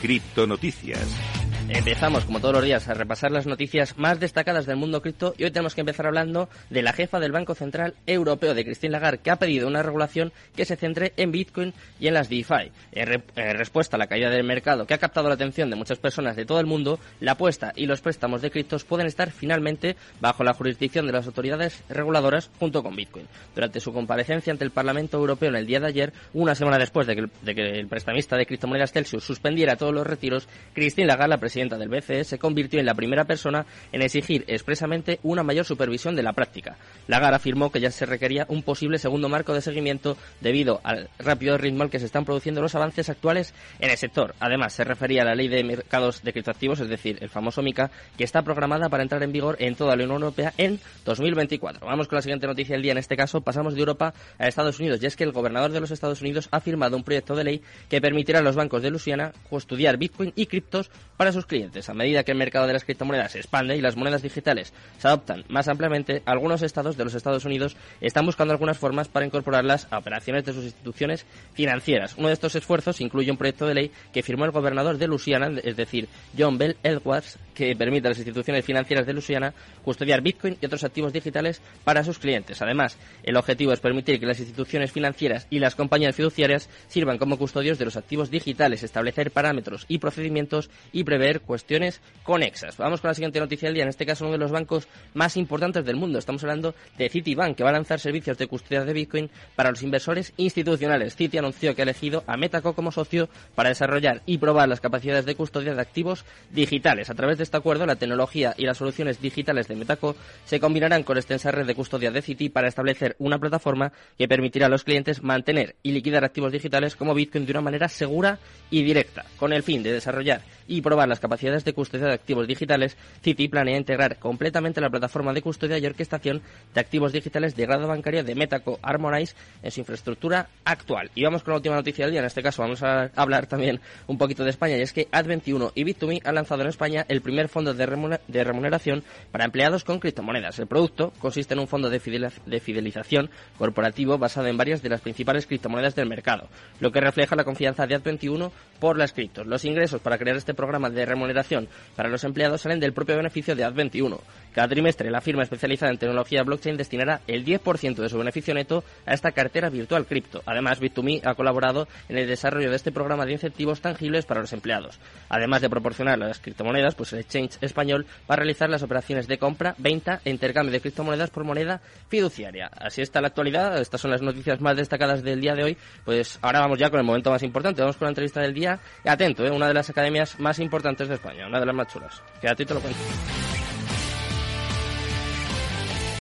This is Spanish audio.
Criptonoticias. Empezamos, como todos los días, a repasar las noticias más destacadas del mundo cripto y hoy tenemos que empezar hablando de la jefa del Banco Central Europeo, de Christine Lagarde, que ha pedido una regulación que se centre en Bitcoin y en las DeFi. En, respuesta a la caída del mercado que ha captado la atención de muchas personas de todo el mundo, la apuesta y los préstamos de criptos pueden estar finalmente bajo la jurisdicción de las autoridades reguladoras junto con Bitcoin. Durante su comparecencia ante el Parlamento Europeo en el día de ayer, una semana después de que el, prestamista de criptomonedas Celsius suspendiera todos los retiros, Christine Lagarde, la presidenta del BCE, se convirtió en la primera persona en exigir expresamente una mayor supervisión de la práctica. Lagarde afirmó que ya se requería un posible segundo marco de seguimiento debido al rápido ritmo al que se están produciendo los avances actuales en el sector. Además, se refería a la ley de mercados de criptoactivos, es decir, el famoso MICA, que está programada para entrar en vigor en toda la Unión Europea en 2024. Vamos con la siguiente noticia del día. En este caso, pasamos de Europa a Estados Unidos, y es que el gobernador de los Estados Unidos ha firmado un proyecto de ley que permitirá a los bancos de Luisiana custodiar Bitcoin y criptos para sus clientes. A medida que el mercado de las criptomonedas se expande y las monedas digitales se adoptan más ampliamente, algunos estados de los Estados Unidos están buscando algunas formas para incorporarlas a operaciones de sus instituciones financieras. Uno de estos esfuerzos incluye un proyecto de ley que firmó el gobernador de Luisiana, es decir, John Bell Edwards, que permite a las instituciones financieras de Luisiana custodiar Bitcoin y otros activos digitales para sus clientes. Además, el objetivo es permitir que las instituciones financieras y las compañías fiduciarias sirvan como custodios de los activos digitales, establecer parámetros y procedimientos y prever cuestiones conexas. Vamos con la siguiente noticia del día, en este caso uno de los bancos más importantes del mundo. Estamos hablando de Citibank, que va a lanzar servicios de custodia de Bitcoin para los inversores institucionales. Citi anunció que ha elegido a Metaco como socio para desarrollar y probar las capacidades de custodia de activos digitales. A través de este acuerdo, la tecnología y las soluciones digitales de Metaco se combinarán con la extensa red de custodia de Citi para establecer una plataforma que permitirá a los clientes mantener y liquidar activos digitales como Bitcoin de una manera segura y directa. Con el fin de desarrollar y probar las capacidades de custodia de activos digitales, Citi planea integrar completamente la plataforma de custodia y orquestación de activos digitales de grado bancario de Metaco Harmonize en su infraestructura actual. Y vamos con la última noticia del día. En este caso vamos a hablar también un poquito de España y es que Ad21 y Bit2Me han lanzado en España el primer fondo de remuneración para empleados con criptomonedas. El producto consiste en un fondo de fidelización corporativo basado en varias de las principales criptomonedas del mercado, lo que refleja la confianza de Ad21 por las criptos. Los ingresos para crear este programa de remuneración para los empleados salen del propio beneficio de Ad21. Cada trimestre, la firma especializada en tecnología blockchain destinará el 10% de su beneficio neto a esta cartera virtual cripto. Además, Bit2Me ha colaborado en el desarrollo de este programa de incentivos tangibles para los empleados. Además de proporcionar las criptomonedas, pues el exchange español va a realizar las operaciones de compra, venta e intercambio de criptomonedas por moneda fiduciaria. Así está la actualidad. Estas son las noticias más destacadas del día de hoy. Pues ahora vamos ya con el momento más importante. Vamos con la entrevista del día. Atento, ¿eh? una de las academias más importantes de España, una de las más chulas. Que a ti te lo cuento.